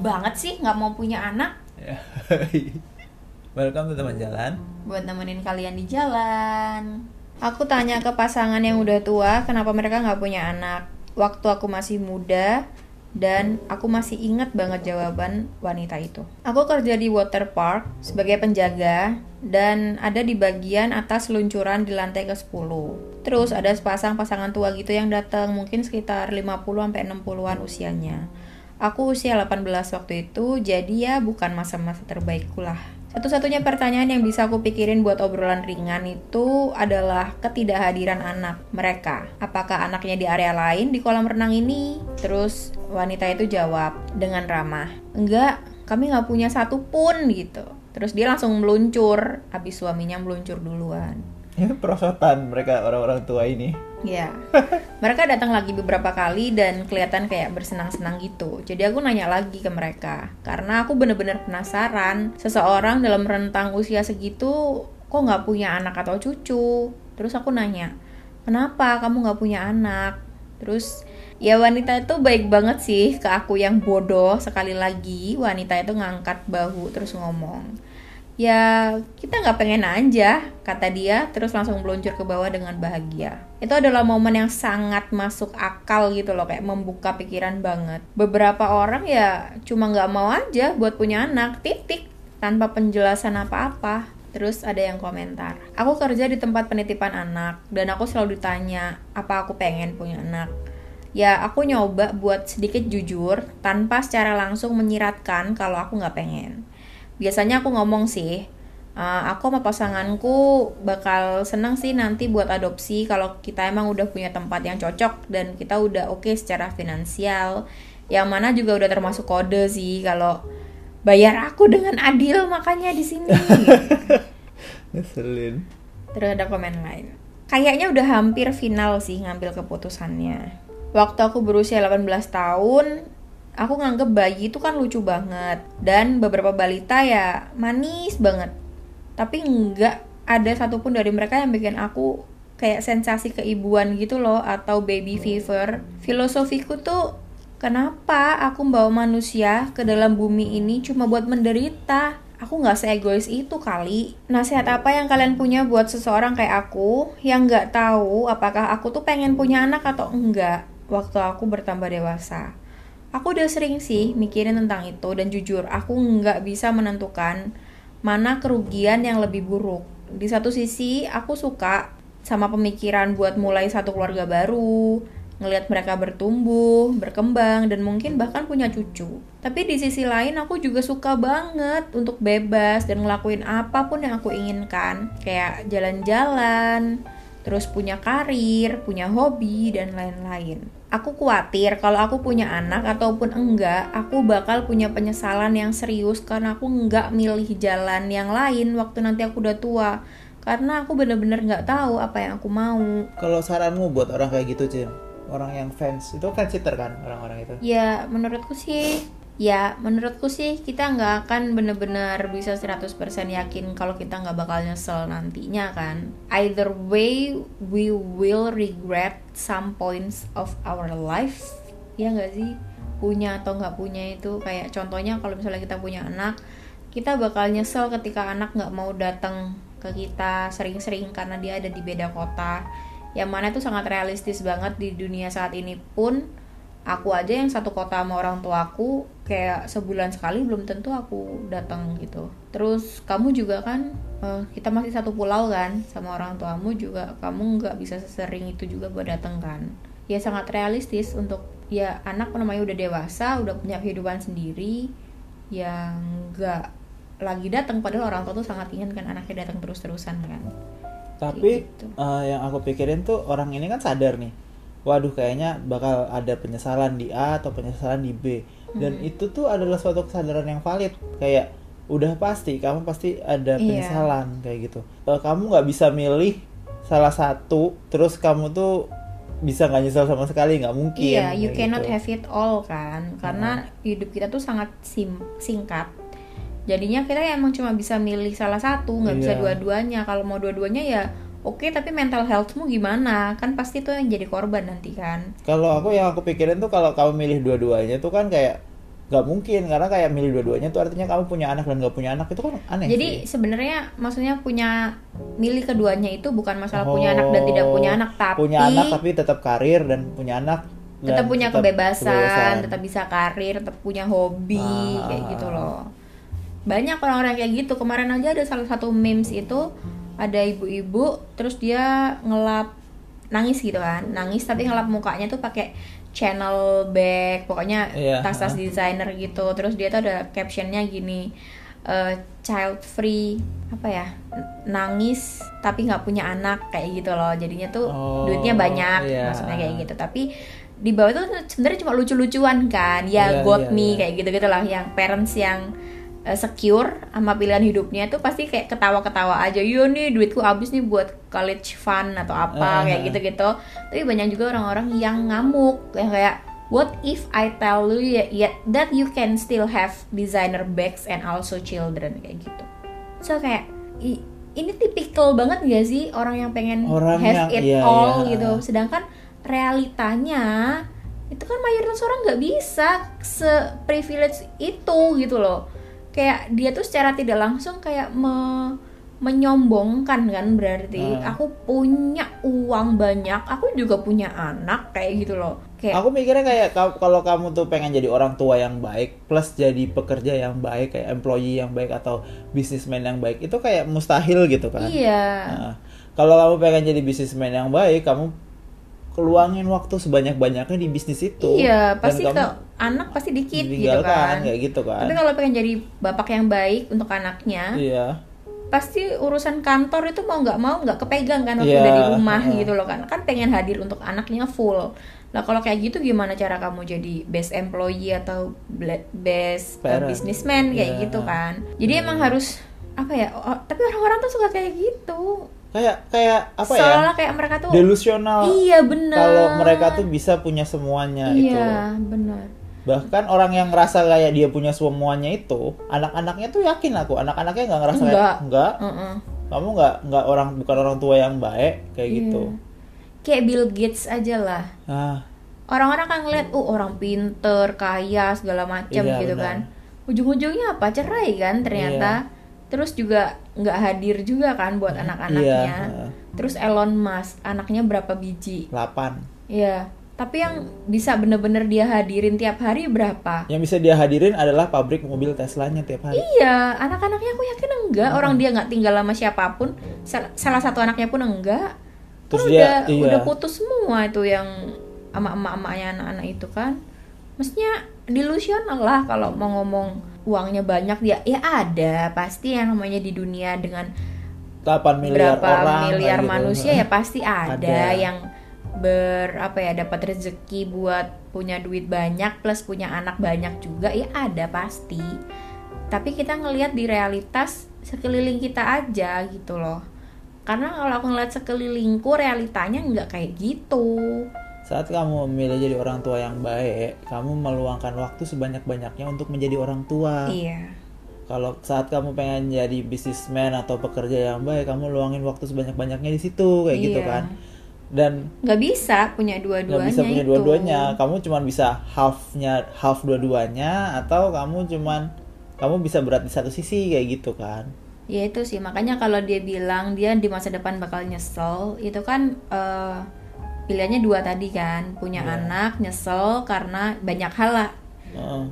banget sih nggak mau punya anak Ya. Welcome to teman jalan. buat nemenin kalian di jalan. Aku tanya ke pasangan yang udah tua, kenapa mereka nggak punya anak? Waktu aku masih muda dan aku masih ingat banget jawaban wanita itu. Aku kerja di water park sebagai penjaga dan ada di bagian atas luncuran di lantai ke-10. Terus ada sepasang pasangan tua gitu yang datang, mungkin sekitar 50 sampai 60-an usianya. Aku usia 18 waktu itu, jadi ya bukan masa-masa terbaikku lah. Satu-satunya pertanyaan yang bisa aku pikirin buat obrolan ringan itu adalah ketidakhadiran anak mereka. Apakah anaknya di area lain di kolam renang ini? Terus wanita itu jawab dengan ramah, enggak, kami nggak punya satu pun gitu. Terus dia langsung meluncur, habis suaminya meluncur duluan. Ya perosotan mereka orang-orang tua ini. Ya, mereka datang lagi beberapa kali dan kelihatan kayak bersenang-senang gitu. Jadi aku nanya lagi ke mereka, karena aku bener-bener penasaran seseorang dalam rentang usia segitu kok nggak punya anak atau cucu. Terus aku nanya, kenapa kamu nggak punya anak? Terus ya wanita itu baik banget sih ke aku yang bodoh sekali lagi wanita itu ngangkat bahu terus ngomong ya kita nggak pengen aja kata dia terus langsung meluncur ke bawah dengan bahagia. Itu adalah momen yang sangat masuk akal gitu loh kayak membuka pikiran banget. Beberapa orang ya cuma nggak mau aja buat punya anak titik tanpa penjelasan apa-apa. Terus ada yang komentar, aku kerja di tempat penitipan anak dan aku selalu ditanya apa aku pengen punya anak. Ya aku nyoba buat sedikit jujur tanpa secara langsung menyiratkan kalau aku nggak pengen biasanya aku ngomong sih uh, aku sama pasanganku bakal seneng sih nanti buat adopsi kalau kita emang udah punya tempat yang cocok dan kita udah oke okay secara finansial. Yang mana juga udah termasuk kode sih kalau bayar aku dengan adil makanya di sini. Ngeselin. terus ada komen lain. Kayaknya udah hampir final sih ngambil keputusannya. Waktu aku berusia 18 tahun aku nganggep bayi itu kan lucu banget. Dan beberapa balita ya manis banget. Tapi nggak ada satupun dari mereka yang bikin aku kayak sensasi keibuan gitu loh atau baby fever. Filosofiku tuh kenapa aku bawa manusia ke dalam bumi ini cuma buat menderita? Aku nggak seegois itu kali. Nasihat apa yang kalian punya buat seseorang kayak aku yang nggak tahu apakah aku tuh pengen punya anak atau enggak waktu aku bertambah dewasa? Aku udah sering sih mikirin tentang itu dan jujur aku nggak bisa menentukan mana kerugian yang lebih buruk. Di satu sisi aku suka sama pemikiran buat mulai satu keluarga baru, ngelihat mereka bertumbuh, berkembang, dan mungkin bahkan punya cucu. Tapi di sisi lain aku juga suka banget untuk bebas dan ngelakuin apa pun yang aku inginkan. Kayak jalan-jalan, terus punya karir, punya hobi, dan lain-lain. Aku khawatir kalau aku punya anak ataupun enggak, aku bakal punya penyesalan yang serius karena aku enggak milih jalan yang lain waktu nanti aku udah tua. Karena aku bener-bener nggak tahu apa yang aku mau. Kalau saranmu buat orang kayak gitu, Cim? Orang yang fans, itu kan cheater kan orang-orang itu? Ya, menurutku sih ya menurutku sih kita nggak akan bener-bener bisa 100% yakin kalau kita nggak bakal nyesel nantinya kan. Either way we will regret some points of our life. Ya nggak sih? Punya atau nggak punya itu kayak contohnya kalau misalnya kita punya anak kita bakal nyesel ketika anak nggak mau datang ke kita sering-sering karena dia ada di beda kota. Yang mana itu sangat realistis banget di dunia saat ini pun aku aja yang satu kota sama orang tuaku kayak sebulan sekali belum tentu aku datang gitu terus kamu juga kan uh, kita masih satu pulau kan sama orang tuamu juga kamu nggak bisa sesering itu juga buat datang kan ya sangat realistis untuk ya anak namanya udah dewasa udah punya kehidupan sendiri yang nggak lagi datang padahal orang tua tuh sangat ingin kan anaknya datang terus-terusan kan Tapi Gitu. uh, yang aku pikirin tuh orang ini kan sadar nih. Waduh kayaknya bakal ada penyesalan di A atau penyesalan di B. Dan Hmm. itu tuh adalah suatu kesadaran yang valid. Kayak udah pasti kamu pasti ada Iya. penyesalan kayak gitu. Eh, kamu nggak bisa milih salah satu terus kamu tuh bisa nggak nyesel sama sekali nggak mungkin. Iya, you kayak cannot gitu. have it all kan, karena hidup kita tuh sangat sim singkat. Jadinya kita emang cuma bisa milih salah satu, nggak bisa Iya. dua-duanya. Kalau mau dua-duanya ya oke, tapi mental healthmu gimana? Kan pasti tuh yang jadi korban nanti kan. Kalau aku yang aku pikirin tuh kalau kamu milih dua-duanya tuh kan kayak nggak mungkin karena kayak milih dua-duanya tuh artinya kamu punya anak dan nggak punya anak itu kan aneh Jadi sebenarnya maksudnya punya milih keduanya itu bukan masalah Oh, punya anak dan tidak punya anak, tapi punya anak tapi tetap karir dan punya anak tetap punya tetap kebebasan, tetap bisa karir, tetap punya hobi Ah. kayak gitu loh. Banyak orang-orang kayak gitu. Kemarin aja ada salah satu memes itu ada ibu-ibu terus dia ngelap nangis gitu kan. Nangis tapi ngelap mukanya tuh pakai channel bag, pokoknya Iya, tas-tas desainer gitu. Terus dia tuh ada captionnya gini. eh, child free apa ya nangis tapi nggak punya anak kayak gitu loh jadinya tuh Oh, duitnya banyak iya. maksudnya kayak gitu tapi di bawah itu sebenarnya cuma lucu-lucuan kan ya Iya, got iya, me iya. kayak gitu gitulah yang parents yang eh, secure sama pilihan hidupnya tuh pasti kayak ketawa-ketawa aja. Yo nih duitku habis nih buat college fund atau apa Ah. kayak gitu-gitu. Tapi banyak juga orang-orang yang ngamuk yang kayak what if I tell you ya, ya- that you can still have designer bags and also children kayak gitu. So kayak i- ini tipikal banget gak sih orang yang pengen Orang have yang- it iya, all iya. gitu. Sedangkan realitanya itu kan mayoritas orang nggak bisa se privilege itu gitu loh kayak dia tuh secara tidak langsung kayak me- menyombongkan kan berarti Ah. aku punya uang banyak aku juga punya anak kayak gitu loh kayak Aku mikirnya kayak ka- kalau kamu tuh pengen jadi orang tua yang baik plus jadi pekerja yang baik kayak employee yang baik atau businessman yang baik itu kayak mustahil gitu kan. iya Nah, kalau kamu pengen jadi businessman yang baik, kamu keluangin waktu sebanyak-banyaknya di bisnis itu. iya pasti kamu anak pasti dikit gitu kan kayak gitu kan. tapi kalau pengen jadi bapak yang baik untuk anaknya Iya. pasti urusan kantor itu mau nggak mau nggak kepegang kan waktu Iya, dari rumah gitu loh kan kan pengen hadir untuk anaknya full lah kalau kayak gitu gimana cara kamu jadi best employee atau best uh, Parent. businessman kayak Iya. gitu kan jadi emang harus apa ya oh, tapi orang-orang tuh suka kayak gitu Kayak kayak apa ya? seolah kayak mereka tuh Delusional. iya benar Kalau mereka tuh bisa punya semuanya itu. iya benar Bahkan orang yang ngerasa kayak dia punya semuanya itu, anak-anaknya tuh yakin aku, anak-anaknya nggak ngerasa Enggak. kayak enggak. Heeh. Kamu nggak nggak orang bukan orang tua yang baik kayak Iya. gitu. kayak Bill Gates aja lah Nah, orang-orang kan ngeliat uh orang pinter kaya segala macam Iya, gitu benar. kan ujung-ujungnya apa cerai kan ternyata terus juga nggak hadir juga kan buat anak-anaknya Iya. terus Elon Musk anaknya berapa biji 8. Iya tapi yang bisa bener-bener dia hadirin tiap hari berapa Yang bisa dia hadirin adalah pabrik mobil Teslanya tiap hari. iya anak-anaknya aku yakin enggak orang dia nggak tinggal sama siapa pun Sal- salah satu anaknya pun enggak Terus Kan dia- udah iya. udah putus semua itu yang sama emak-emaknya anak-anak itu kan mestinya delusional lah kalau mau ngomong uangnya banyak dia ya ada pasti yang namanya di dunia dengan 8 miliar berapa orang miliar gitu. manusia ya pasti ada, Ada. yang ber apa ya dapat rezeki buat punya duit banyak plus punya anak banyak juga ya ada pasti tapi kita ngelihat di realitas sekeliling kita aja gitu loh karena kalau aku ngeliat sekelilingku realitanya nggak kayak gitu Saat kamu memilih jadi orang tua yang baik, kamu meluangkan waktu sebanyak-banyaknya untuk menjadi orang tua. iya Kalau saat kamu pengen jadi businessman atau pekerja yang baik, kamu luangin waktu sebanyak-banyaknya di situ kayak gitu Iya. kan. Dan nggak bisa punya nggak dua-duanya bisa punya dua-duanya. Kamu cuman bisa halfnya half dua-duanya atau kamu cuman kamu bisa berat di satu sisi kayak gitu kan. Ya itu sih makanya kalau dia bilang dia di masa depan bakal nyesel itu kan eh, pilihannya dua tadi kan punya Iya. anak nyesel karena banyak hal lah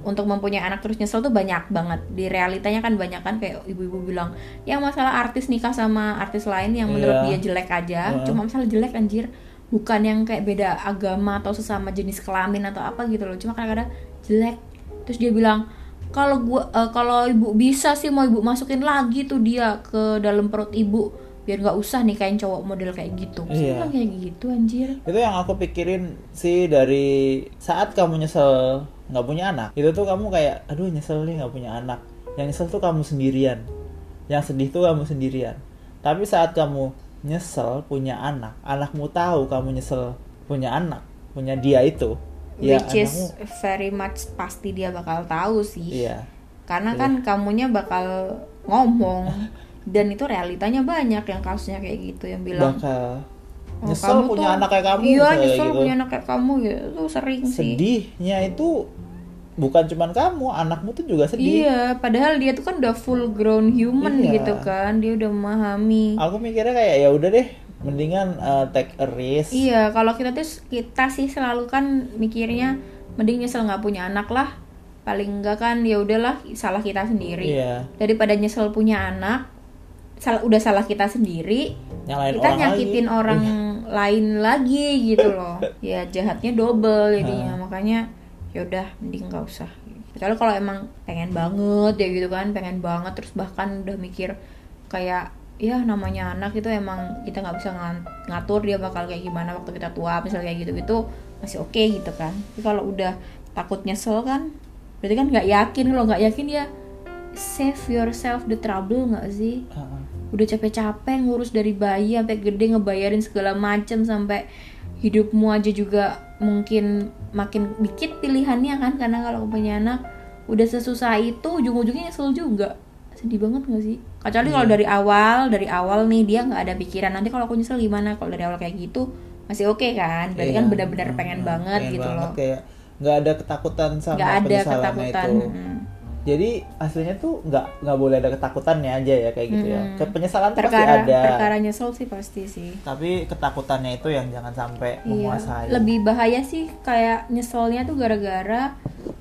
Untuk mempunyai anak terus nyesel tuh banyak banget. Di realitanya kan banyak kan kayak ibu-ibu bilang yang masalah artis nikah sama artis lain yang menurut Iya. dia jelek aja. Heeh. cuma masalah jelek anjir. Bukan yang kayak beda agama atau sesama jenis kelamin atau apa gitu loh. Cuma kadang-kadang jelek. Terus dia bilang kalau gua eh, kalau ibu bisa sih mau ibu masukin lagi tuh dia ke dalam perut ibu biar nggak usah nikahin cowok model kayak gitu. Terus Iya. bilang kayak gitu anjir. Itu yang aku pikirin sih dari saat kamu nyesel nggak punya anak itu tuh kamu kayak aduh nyesel nih nggak punya anak. Yang nyesel tuh kamu sendirian. Yang sedih tuh kamu sendirian. Tapi saat kamu nyesel punya anak anakmu tahu kamu nyesel punya anak punya dia itu ya which is anakmu very much pasti dia bakal tahu sih. Iya. Karena Iya. kan kamunya bakal ngomong dan itu realitanya banyak yang kasusnya kayak gitu yang bilang bakal "Oh, nyesel tuh- punya anak kayak kamu iya kayak nyesel gitu. punya anak kayak kamu gitu itu sering sih sedihnya itu bukan cuman kamu anakmu tuh juga sedih Iya, padahal dia tuh kan udah full grown human Iya. gitu kan. Dia udah memahami. aku mikirnya kayak ya udah deh mendingan uh, take a risk Iya, kalau kita tuh kita sih selalu kan mikirnya mending nyesel nggak punya anak lah. Paling enggak kan ya udahlah salah kita sendiri. Iya. Daripada nyesel punya anak, salah udah salah kita sendiri, nyalain kita orang nyakitin lagi. orang lain lagi gitu loh. Ya jahatnya double jadinya. Ah. Makanya ya udah mending nggak usah. Kalau kalau emang pengen banget ya gitu kan, pengen banget terus bahkan udah mikir kayak ya namanya anak itu emang kita nggak bisa ngatur dia bakal kayak gimana waktu kita tua misalnya kayak gitu gitu masih oke gitu kan tapi kalau udah takut nyesel kan berarti kan nggak yakin kalau nggak yakin ya save yourself the trouble nggak sih? Ah, udah capek-capek ngurus dari bayi sampai gede ngebayarin segala macem sampai hidupmu aja juga mungkin makin dikit pilihannya kan? Karena kalau punya anak udah sesusah itu ujung-ujungnya nyesel juga. Sedih banget gak sih? Kecuali kalau dari awal dari awal nih dia nggak ada pikiran nanti kalau aku nyesel gimana? Kalau dari awal kayak gitu masih oke kan? Berarti iya. kan benar-benar Hmm, pengen hmm, banget pengen gitu banget, loh. kayak nggak ada ketakutan sama nggak ada ketakutan itu. Jadi aslinya tuh nggak nggak boleh ada ketakutannya aja ya kayak gitu ya. Mm. ke penyesalan tuh pasti perkara ada. perkara nyesel sih pasti sih. Tapi ketakutannya itu yang jangan sampai Iya, menguasai. Lebih bahaya sih kayak nyeselnya tuh gara-gara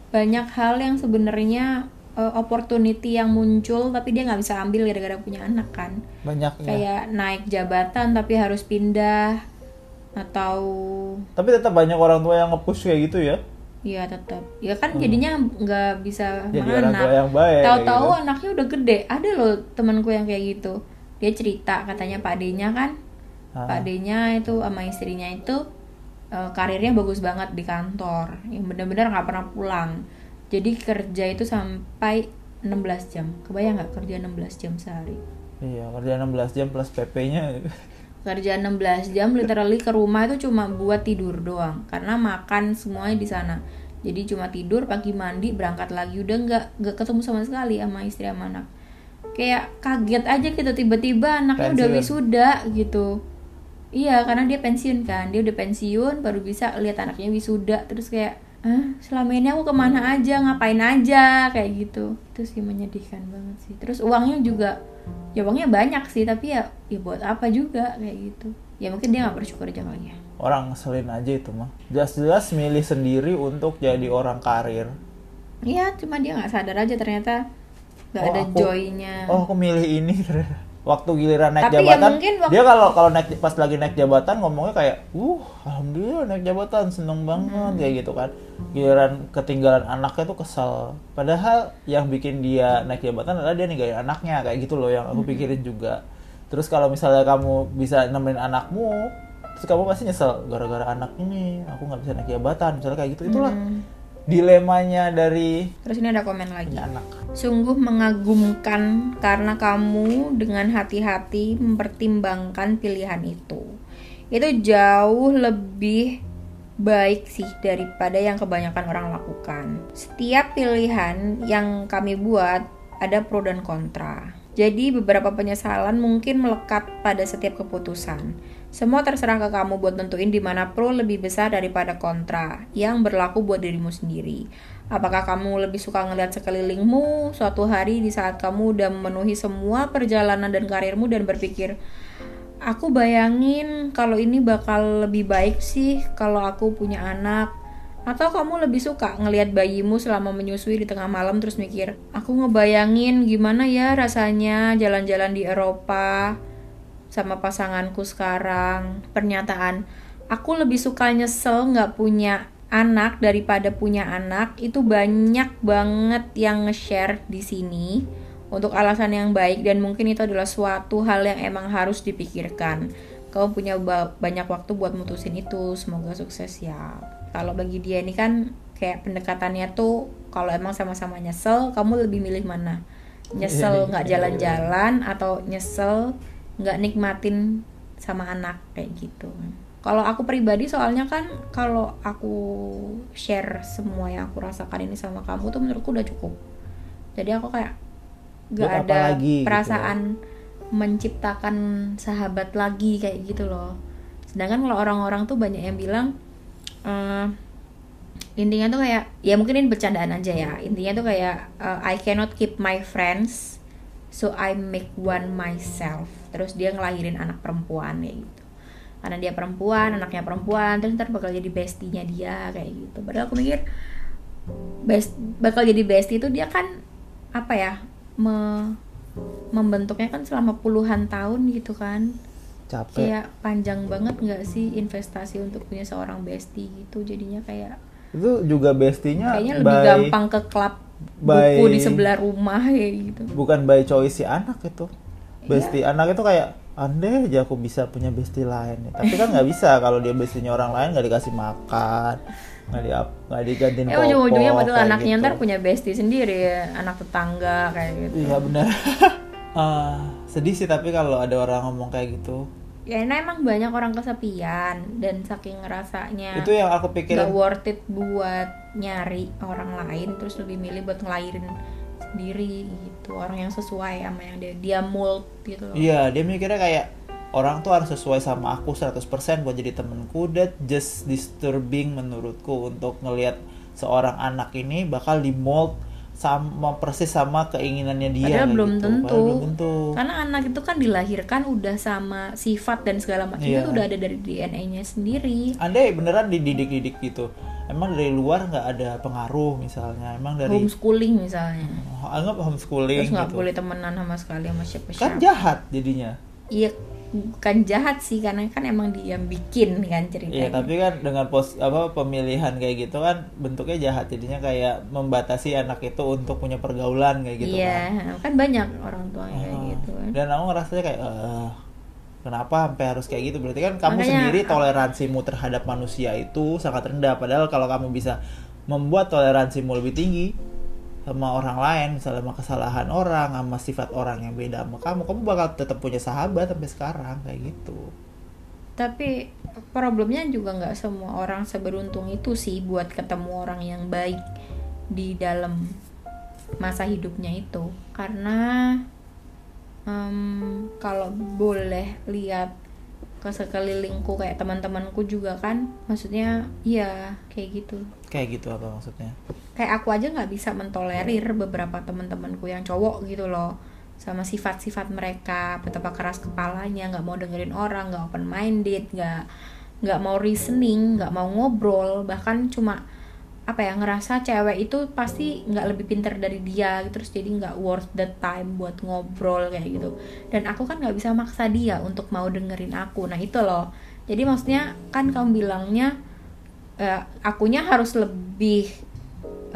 banyak hal yang sebenarnya uh, opportunity yang muncul tapi dia nggak bisa ambil gara-gara punya anak kan. banyak ya Kayak naik jabatan tapi harus pindah atau tapi tetap banyak orang tua yang nge-push kayak gitu ya ya tetap ya kan jadinya nggak bisa Hmm. jadi sama orang yang baik Tahu-tahu gitu. anaknya udah gede. Ada loh temanku yang kayak gitu. Dia cerita katanya Pak D-nya kan Ah. Pak D-nya itu sama istrinya itu eh, karirnya bagus banget di kantor. Yang benar-benar nggak pernah pulang. Jadi kerja itu sampai 16 jam. Kebayang nggak kerja 16 jam sehari? iya kerja 16 jam plus PP-nya Kerja 16 jam literally ke rumah itu cuma buat tidur doang karena makan semuanya di sana. Jadi cuma tidur, pagi mandi, berangkat lagi udah nggak nggak ketemu sama sekali sama istri sama anak. Kayak kaget aja gitu tiba-tiba anaknya udah Pensiun. wisuda gitu. Iya, karena dia pensiun kan. Dia udah pensiun baru bisa lihat anaknya wisuda terus kayak ah selama ini aku ke mana aja ngapain aja? Kayak gitu. Itu sih menyedihkan banget sih. Terus uangnya juga ya uangnya banyak sih tapi ya ya buat apa juga kayak gitu. Ya mungkin dia nggak bersyukur aja kali ya. Orang ngeselin aja itu mah. Jelas-jelas milih sendiri untuk jadi orang karir. Iya cuma dia nggak sadar aja ternyata nggak Oh, ada aku- joynya. oh aku milih ini ternyata. Waktu giliran naik Tapi ya jabatan mungkin waktu- dia kalau kalau naik pas lagi naik jabatan ngomongnya kayak uh alhamdulillah naik jabatan seneng banget Hmm. kayak gitu kan giliran ketinggalan anaknya tuh kesel padahal yang bikin dia naik jabatan adalah dia ninggalin anaknya kayak gitu loh yang Hmm. aku pikirin juga terus kalau misalnya kamu bisa nemenin anakmu terus kamu pasti nyesel gara-gara anak ini aku nggak bisa naik jabatan misalnya kayak gitu itulah Hmm. Dilemanya dari terus ini ada komen lagi anak Sungguh mengagumkan karena kamu dengan hati-hati mempertimbangkan pilihan itu. Itu jauh lebih baik sih daripada yang kebanyakan orang lakukan. Setiap pilihan yang kami buat ada pro dan kontra. Jadi beberapa penyesalan mungkin melekat pada setiap keputusan. Semua terserah ke kamu buat nentuin di mana pro lebih besar daripada kontra yang berlaku buat dirimu sendiri. Apakah kamu lebih suka ngeliat sekelilingmu suatu hari di saat kamu udah memenuhi semua perjalanan dan karirmu dan berpikir, aku bayangin kalau ini bakal lebih baik sih kalau aku punya anak. Atau kamu lebih suka ngelihat bayimu selama menyusui di tengah malam terus mikir, aku ngebayangin gimana ya rasanya jalan-jalan di Eropa sama pasanganku sekarang. Pernyataan, aku lebih suka nyesel nggak punya anak daripada punya anak itu banyak banget yang nge-share di sini untuk alasan yang baik dan mungkin itu adalah suatu hal yang emang harus dipikirkan. Kamu punya ba- banyak waktu buat mutusin itu, semoga sukses ya. Kalau bagi dia ini kan kayak pendekatannya tuh kalau emang sama-sama nyesel, kamu lebih milih mana? Nyesel nggak jalan-jalan atau nyesel nggak nikmatin sama anak kayak gitu. Kalau aku pribadi soalnya kan kalau aku share semua yang aku rasakan ini sama kamu tuh menurutku udah cukup. Jadi aku kayak nggak Buat ada lagi gitu. perasaan menciptakan sahabat lagi kayak gitu loh. Sedangkan kalau orang-orang tuh banyak yang bilang eh intinya tuh kayak ya mungkin ini bercandaan aja ya intinya tuh kayak uh, I cannot keep my friends so I make one myself. Terus dia ngelahirin anak perempuan kayak gitu. Karena dia perempuan anaknya perempuan terus ntar bakal jadi bestinya dia kayak gitu. Padahal aku mikir best bakal jadi bestie itu dia kan apa ya me, membentuknya kan selama puluhan tahun gitu kan. Capek. Kayak panjang banget nggak sih investasi untuk punya seorang bestie gitu. Jadinya kayak itu juga bestinya kayaknya lebih by- gampang ke klub by- buku di sebelah rumah kayak gitu bukan by choice si anak itu Iya. bestie anak itu kayak andai aja aku bisa punya bestie lain ya. tapi kan nggak bisa kalau dia bestinya orang lain nggak dikasih makan nggak di nggak digantiin eh ujung-ujungnya popok, padahal anaknya gitu. ntar punya bestie sendiri ya anak tetangga kayak gitu iya benar Eh, sedih sih tapi kalau ada orang ngomong kayak gitu ya ini emang banyak orang kesepian dan saking ngerasanya itu yang aku pikirin gak worth it buat nyari orang lain terus lebih milih buat ngelahirin sendiri gitu orang yang sesuai sama yang dia dia mold gitu loh. Iya, dia mikirnya kayak orang tuh harus sesuai sama aku 100% buat jadi temenku. That just disturbing menurutku untuk ngelihat seorang anak ini bakal di mold sama persis sama keinginannya dia. Padahal belum gitu. tentu. Padahal belum tentu. Karena anak itu kan dilahirkan udah sama sifat dan segala macam Iya. itu udah ada dari DNA-nya sendiri. Andai beneran dididik-didik gitu, emang dari luar nggak ada pengaruh misalnya, emang dari Homeschooling misalnya. anggap homeschooling Terus nggak gitu. boleh temenan sama sekali sama Kan siapa-siapa. jahat jadinya. Iya, bukan jahat sih karena kan emang dia yang bikin kan ceritanya. Iya, tapi kan dengan pos apa pemilihan kayak gitu kan bentuknya jahat jadinya kayak membatasi anak itu untuk punya pergaulan kayak gitu Iya, kan. kan banyak orang tua yang kayak Ah, gitu kan. Dan aku ngerasanya kayak eh kenapa sampai harus kayak gitu? Berarti kan kamu Makanya, sendiri toleransimu terhadap manusia itu sangat rendah padahal kalau kamu bisa membuat toleransimu lebih tinggi sama orang lain, misalnya sama kesalahan orang, sama sifat orang yang beda sama kamu, kamu bakal tetap punya sahabat sampai sekarang kayak gitu. Tapi problemnya juga nggak semua orang seberuntung itu sih buat ketemu orang yang baik di dalam masa hidupnya itu. Karena em, kalau boleh lihat ke sekelilingku kayak teman-temanku juga kan, maksudnya iya kayak gitu. Kayak gitu apa maksudnya? Kayak aku aja nggak bisa mentolerir beberapa teman-temanku yang cowok gitu loh sama sifat-sifat mereka betapa keras kepalanya nggak mau dengerin orang nggak open minded nggak nggak mau reasoning nggak mau ngobrol bahkan cuma apa ya ngerasa cewek itu pasti nggak lebih pinter dari dia gitu, terus jadi nggak worth the time buat ngobrol kayak gitu. Dan aku kan nggak bisa maksa dia untuk mau dengerin aku. Nah itu loh. Jadi maksudnya kan kamu bilangnya eh, akunya harus lebih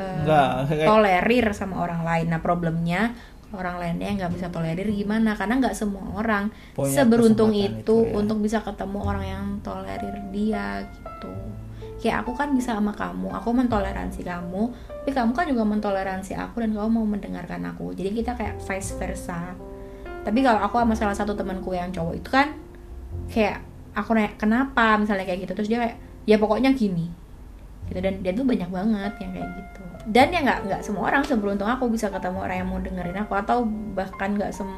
Nggak, kayak- tolerir sama orang lain. Nah problemnya orang lainnya nggak bisa tolerir gimana? Karena nggak semua orang Punya seberuntung itu, itu, ya. untuk bisa ketemu orang yang tolerir dia gitu kayak aku kan bisa sama kamu aku mentoleransi kamu tapi kamu kan juga mentoleransi aku dan kamu mau mendengarkan aku. Jadi kita kayak vice versa. Tapi kalau aku sama salah satu temanku yang cowok itu kan kayak aku nanya kenapa? misalnya kayak gitu. Terus dia kayak ya pokoknya gini. Gitu dan dan tuh banyak banget yang kayak gitu. Dan ya nggak nggak semua orang seberuntung aku bisa ketemu orang yang mau dengerin aku atau bahkan nggak sem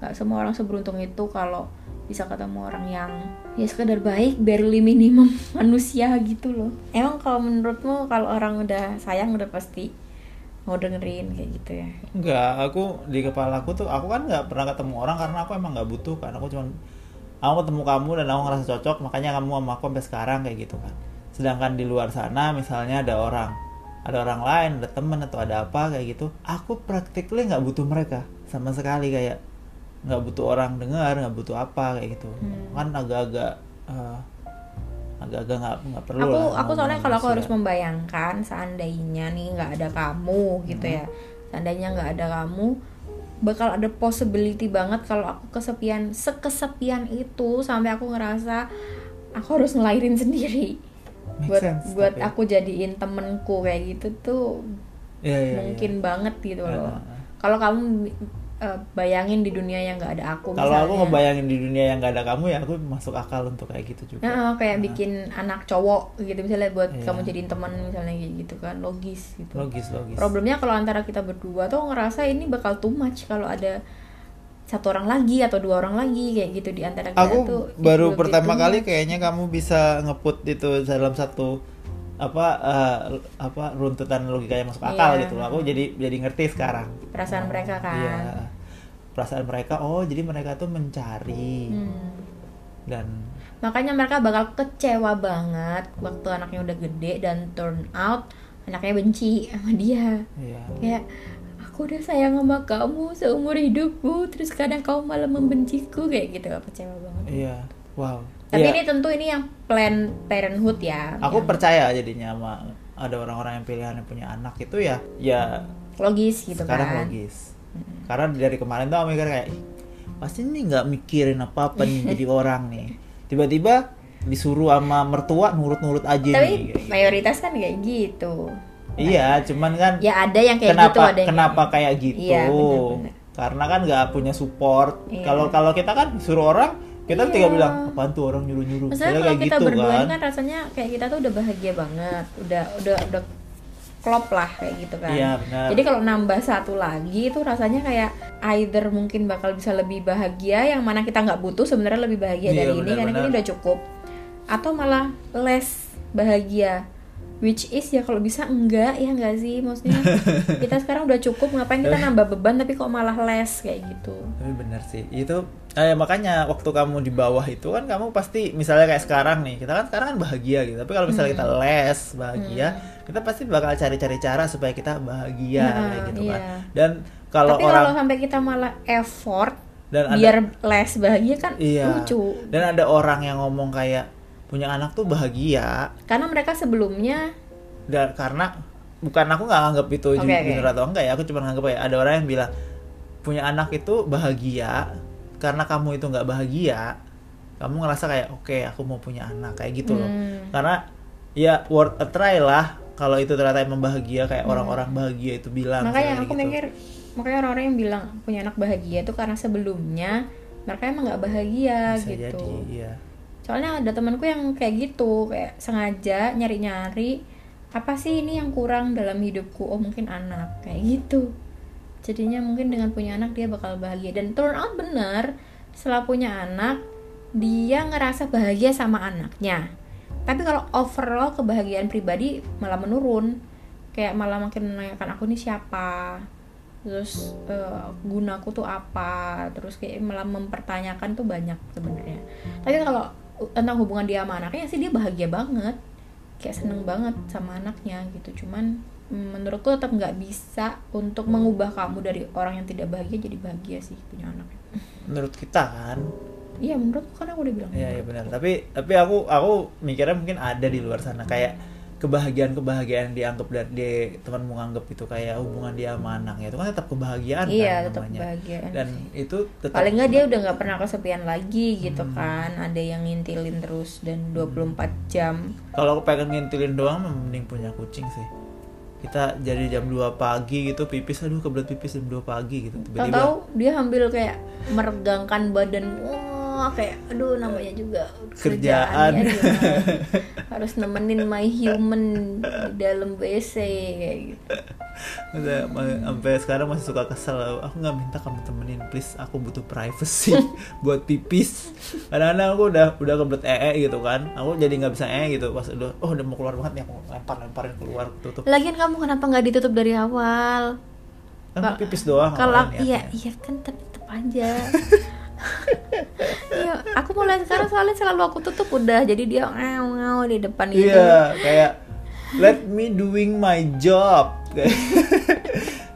nggak semua orang seberuntung itu kalau bisa ketemu orang yang ya sekedar baik barely minimum manusia gitu loh emang kalau menurutmu kalau orang udah sayang udah pasti mau dengerin kayak gitu ya Enggak, aku di kepala aku tuh aku kan nggak pernah ketemu orang karena aku emang nggak butuh kan. Aku cuman aku ketemu kamu dan aku ngerasa cocok, makanya kamu sama aku sampai sekarang kayak gitu kan. Sedangkan di luar sana misalnya ada orang, ada orang lain, ada temen atau ada apa kayak gitu, aku practically nggak butuh mereka sama sekali kayak nggak butuh orang dengar, nggak butuh apa kayak gitu. Hmm. Kan agak-agak eh, agak-agak nggak nggak perlu aku lah aku soalnya kalau aku harus membayangkan seandainya nih nggak ada kamu gitu Hmm. ya seandainya nggak ada kamu bakal ada possibility banget kalau aku kesepian sekesepian itu sampai aku ngerasa aku harus ngelahirin sendiri Make buat sense, buat tapi- aku jadiin temenku kayak gitu tuh Iya, iya, iya. mungkin banget gitu loh Ah, ah, ah. kalau kamu eh, bayangin di dunia yang nggak ada aku Kalau aku ngebayangin di dunia yang gak ada kamu ya aku masuk akal untuk kayak gitu juga. Nah, kayak bikin anak cowok gitu misalnya buat Iya. kamu jadiin teman misalnya gitu kan logis gitu. Logis logis. Problemnya kalau antara kita berdua tuh ngerasa ini bakal too much kalau ada satu orang lagi atau dua orang lagi kayak gitu di antara kita Aku tuh baru be pertama kali kayaknya kamu bisa ngeput itu dalam satu apa eh, apa runtutan logika yang masuk akal Iya. gitu loh. Aku jadi jadi ngerti sekarang. perasaan mereka kan Iya. Perasaan mereka oh jadi mereka tuh mencari Hmm. dan makanya mereka bakal kecewa banget waktu anaknya udah gede dan turn out anaknya benci sama dia iya. kayak aku udah sayang sama kamu seumur hidupku terus kadang kamu malah membenciku kayak gitu kecewa banget Iya. Wow. Tapi Iya. ini tentu ini yang plan parenthood ya aku yang percaya jadinya sama ada orang-orang yang pilihannya punya anak itu ya ya logis gitu sekarang kan logis karena dari kemarin tuh aku mikir kayak "Ih, pasti ini nggak mikirin apa apa nih jadi orang nih tiba-tiba disuruh sama mertua nurut-nurut aja nih tapi kayak gitu. mayoritas kan kayak gitu iya cuman kan ya ada yang kayak kenapa gitu ada yang kenapa kayak kayak gitu Iya, benar-benar. karena kan nggak punya support Iya. kalau kalau kita kan suruh orang kita Iya. tinggal bilang apaan tuh orang nyuruh-nyuruh Maksudnya Misalnya kalau kayak kita gitu berdua kan kan rasanya kayak kita tuh udah bahagia banget, udah udah udah klop lah kayak gitu kan. Iya, benar. Jadi kalau nambah satu lagi itu rasanya kayak either mungkin bakal bisa lebih bahagia, yang mana kita nggak butuh sebenarnya lebih bahagia Iya, dari ini karena benar-benar. ini udah cukup, atau malah less bahagia. Which is ya kalau bisa enggak ya enggak sih maksudnya kita sekarang udah cukup ngapain kita nambah beban tapi kok malah less kayak gitu. Tapi benar sih. Itu eh, makanya waktu kamu di bawah itu kan kamu pasti misalnya kayak sekarang nih. Kita kan sekarang kan bahagia gitu. Tapi kalau misalnya kita Hmm. les bahagia, kita pasti bakal cari-cari cara supaya kita bahagia Nah, kayak gitu kan. iya. Dan kalau tapi orang kalau sampai kita malah effort dan ada biar less bahagia kan iya. lucu Dan ada orang yang ngomong kayak punya anak tuh bahagia karena mereka sebelumnya dan karena bukan aku nggak nganggap itu Oke, oke. bener atau enggak ya aku cuma nganggap kayak ada orang yang bilang punya anak itu bahagia karena kamu itu nggak bahagia kamu ngerasa kayak oke aku mau punya anak kayak gitu loh Hmm. karena ya worth a try lah kalau itu ternyata emang bahagia kayak orang-orang bahagia itu bilang Hmm. makanya aku gitu. mikir makanya orang-orang yang bilang punya anak bahagia itu karena sebelumnya mereka emang nggak bahagia bisa gitu jadi iya soalnya ada temanku yang kayak gitu kayak sengaja nyari-nyari apa sih ini yang kurang dalam hidupku? Oh mungkin anak kayak gitu. Jadinya mungkin dengan punya anak dia bakal bahagia. Dan turn out bener setelah punya anak dia ngerasa bahagia sama anaknya. Tapi kalau overall kebahagiaan pribadi malah menurun. Kayak malah makin menanyakan aku ini siapa? Terus eh, gunaku tuh apa? Terus kayak malah mempertanyakan tuh banyak sebenarnya. Tapi kalau tentang hubungan dia sama anaknya sih dia bahagia banget. Kayak seneng banget sama anaknya gitu. Cuman mm, menurutku tetap nggak bisa untuk mengubah kamu dari orang yang tidak bahagia jadi bahagia sih punya anak menurut kita kan? Iya menurutku kan aku udah bilang Iya iya benar. Tapi tapi aku aku mikirnya mungkin ada di luar sana. Kayak kebahagiaan kebahagiaan dianggap di temanmu nganggap itu kayak hubungan dia sama anaknya itu kan tetap kebahagiaan iya kan tetap namanya. kebahagiaan Dan itu tetap paling nggak dia udah nggak pernah kesepian lagi gitu Hmm. kan ada yang ngintilin terus dan 24 jam kalau aku pengen ngintilin doang mending punya kucing sih. Kita jadi jam 2 pagi gitu pipis aduh kebelet pipis jam 2 pagi gitu tiba-tiba. dia sambil kayak meregangkan badan wah kayak aduh namanya juga Kerjaan. gimana. harus nemenin my human di dalam WC kayak gitu. Udah, sampai sekarang masih suka kesel. Aku nggak minta kamu temenin please. Aku butuh privacy buat pipis. Kadang-kadang aku udah udah kebelet ee gitu kan. Aku jadi nggak bisa ee gitu. Pas udah oh udah mau keluar banget nih aku lempar lemparin keluar tutup. Lagian kamu kenapa nggak ditutup dari awal? Kan pipis doang kalau iya iya kan tetap aja Iya, aku mulai sekarang soalnya selalu aku tutup udah jadi dia ngau ngau di depan gitu. iya kayak let me doing my job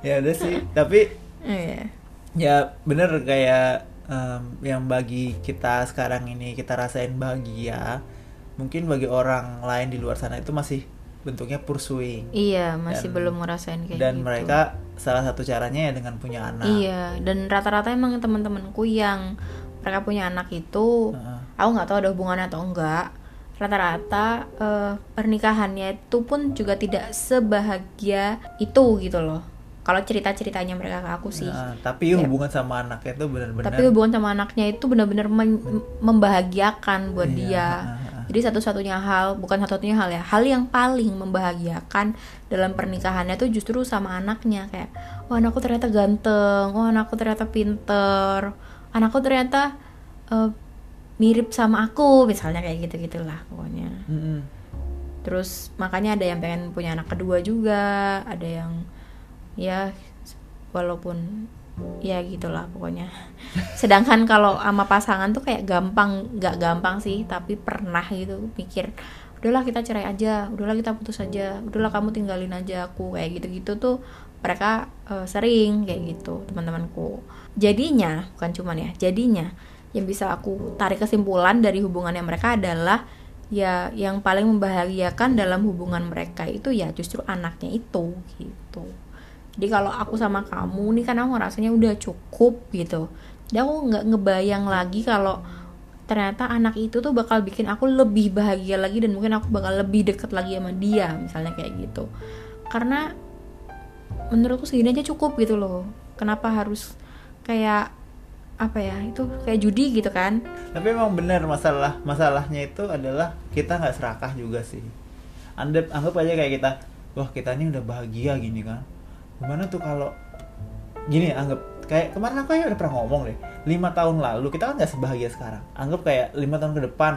ya udah sih tapi Iya. ya bener kayak em, yang bagi kita sekarang ini kita rasain bahagia mungkin bagi orang lain di luar sana itu masih bentuknya pursuing Iya, masih Dan- belum ngerasain kayak dan gitu. mereka salah satu caranya ya dengan punya anak Iya, dan rata-rata emang teman-temanku yang mereka punya anak itu, Heeh. aku nggak tahu ada hubungannya atau enggak. Rata-rata eh, pernikahannya itu pun juga tidak sebahagia itu gitu loh. Kalau cerita-ceritanya mereka ke aku sih. Nah, tapi Ya. hubungan sama anaknya itu benar-benar Tapi hubungan sama anaknya itu benar-benar men- membahagiakan buat Iya, dia. heeh. Jadi satu-satunya hal, bukan satu-satunya hal ya, hal yang paling membahagiakan dalam pernikahannya tuh justru sama anaknya kayak, oh anakku ternyata ganteng, oh anakku ternyata pinter, anakku ternyata eh, mirip sama aku, misalnya kayak gitu gitulah pokoknya. Mm-mm. terus makanya ada yang pengen punya anak kedua juga ada yang ya walaupun ya gitulah pokoknya. Sedangkan kalau sama pasangan tuh kayak gampang nggak gampang sih tapi pernah gitu mikir udahlah kita cerai aja udahlah kita putus aja udahlah kamu tinggalin aja aku kayak gitu-gitu tuh mereka uh, sering kayak gitu teman-temanku. Jadinya bukan cuman ya jadinya yang bisa aku tarik kesimpulan dari hubungannya mereka adalah ya yang paling membahagiakan dalam hubungan mereka itu ya justru anaknya itu gitu jadi kalau aku sama kamu nih kan aku rasanya udah cukup gitu. Dan aku nggak ngebayang lagi kalau ternyata anak itu tuh bakal bikin aku lebih bahagia lagi dan mungkin aku bakal lebih deket lagi sama dia misalnya kayak gitu. Karena menurutku segini aja cukup gitu loh. Kenapa harus kayak apa ya itu kayak judi gitu kan? Tapi emang bener masalah masalahnya itu adalah kita nggak serakah juga sih. Anggap anggap aja kayak kita wah kita ini udah bahagia gini kan gimana tuh kalau gini anggap kayak kemarin aku ya udah pernah ngomong deh lima tahun lalu kita kan nggak sebahagia sekarang. Anggap kayak lima tahun ke depan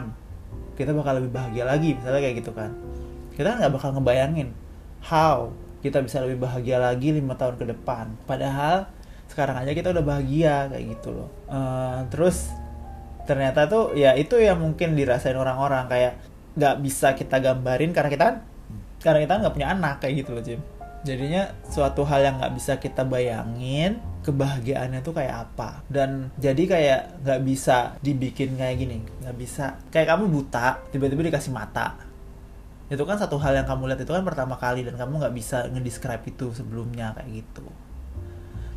kita bakal lebih bahagia lagi misalnya kayak gitu kan. Kita kan nggak bakal ngebayangin how kita bisa lebih bahagia lagi lima tahun ke depan. Padahal sekarang aja kita udah bahagia kayak gitu loh. Uh, terus ternyata tuh ya itu yang mungkin dirasain orang-orang kayak nggak bisa kita gambarin karena kita kan karena kita nggak punya anak kayak gitu loh Jim jadinya suatu hal yang nggak bisa kita bayangin kebahagiaannya tuh kayak apa. Dan jadi kayak nggak bisa dibikin kayak gini. Nggak bisa. Kayak kamu buta tiba-tiba dikasih mata. Itu kan satu hal yang kamu lihat itu kan pertama kali dan kamu nggak bisa ngedescribe itu sebelumnya kayak gitu.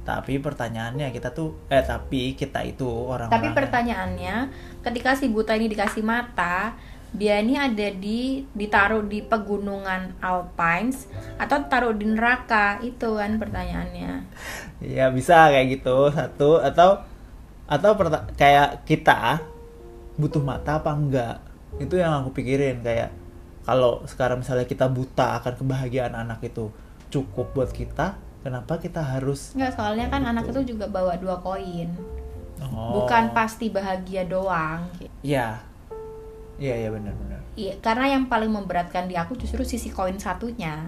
Tapi pertanyaannya kita tuh eh tapi kita itu orang tapi pertanyaannya ketika si buta ini dikasih mata dia ini ada di ditaruh di pegunungan Alpines atau taruh di neraka. Itu kan pertanyaannya. Ya bisa kayak gitu. Satu atau atau kayak kita butuh mata apa enggak? Itu yang aku pikirin kayak kalau sekarang misalnya kita buta akan kebahagiaan anak itu cukup buat kita kenapa kita harus nggak soalnya kan gitu. anak itu juga bawa dua koin. Oh. bukan pasti bahagia doang iya iya iya benar-benar iya karena yang paling memberatkan di aku justru sisi koin satunya.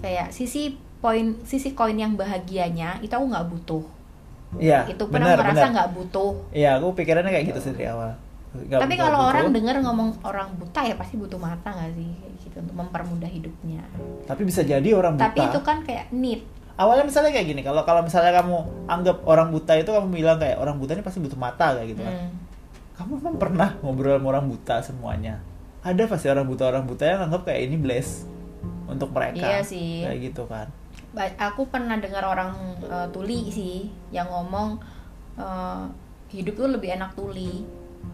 Kayak sisi poin sisi koin yang bahagianya itu aku nggak butuh. Iya itu pernah merasa nggak butuh. Iya aku pikirannya kayak gitu sih dari awal. Gak, tapi kalau orang dengar ngomong orang buta ya pasti butuh mata gak sih? Kayak gitu untuk mempermudah hidupnya. Tapi bisa jadi orang buta. tapi itu kan kayak need. Awalnya misalnya kayak gini kalau kalau misalnya kamu anggap orang buta itu kamu bilang kayak orang buta ini pasti butuh mata kayak gitu kan. Hmm. Kamu memang pernah ngobrol sama orang buta semuanya ada pasti orang buta orang buta yang anggap kayak ini bless untuk mereka iya sih kayak gitu kan aku pernah dengar orang uh, tuli sih yang ngomong uh, hidup tuh lebih enak tuli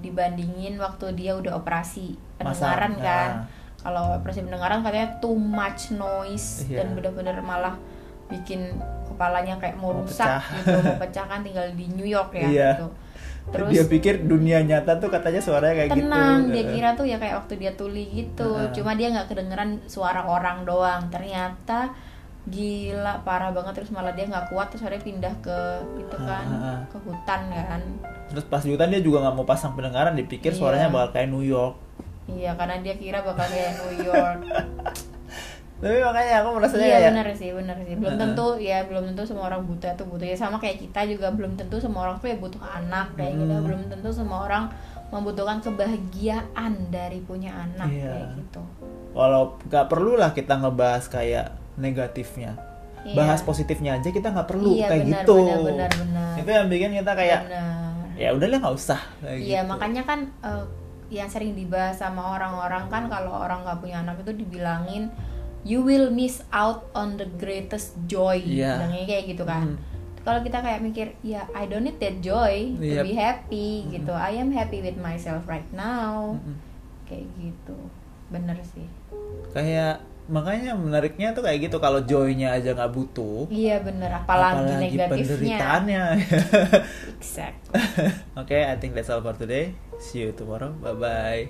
dibandingin waktu dia udah operasi pendengaran Masa, kan nah. kalau operasi pendengaran katanya too much noise yeah. dan bener-bener malah bikin kepalanya kayak mau, rusak pecah. gitu mau pecah kan tinggal di New York ya yeah. gitu terus dia pikir dunia nyata tuh katanya suaranya kayak tenang, gitu. Tenang dia kira tuh ya kayak waktu dia tuli gitu. Uh. cuma dia nggak kedengeran suara orang doang. Ternyata gila parah banget. Terus malah dia nggak kuat terus akhirnya pindah ke itu kan uh. ke hutan kan. Terus pas di hutan dia juga nggak mau pasang pendengaran dipikir iya. suaranya bakal kayak New York. Iya karena dia kira bakal kayak New York tapi makanya aku merasa iya kayak... benar sih benar sih belum tentu ya belum tentu semua orang buta tuh butuh ya sama kayak kita juga belum tentu semua orang tuh ya butuh anak kayak hmm. gitu belum tentu semua orang membutuhkan kebahagiaan dari punya anak iya. kayak gitu walau nggak perlu lah kita ngebahas kayak negatifnya iya. bahas positifnya aja kita nggak perlu iya, kayak benar, gitu benar, benar, benar. itu yang bikin kita kayak benar ya udahlah nggak usah iya gitu. makanya kan uh, yang sering dibahas sama orang-orang kan kalau orang nggak punya anak itu dibilangin you will miss out on the greatest joy yeah. kayak gitu kan mm. Kalau kita kayak mikir, ya I don't need that joy yep. to be happy mm. gitu. I am happy with myself right now. Mm Kayak gitu. Bener sih. Kayak makanya menariknya tuh kayak gitu kalau joynya aja nggak butuh iya bener apalagi, apalagi negatifnya penderitaannya exact oke okay, I think that's all for today see you tomorrow bye bye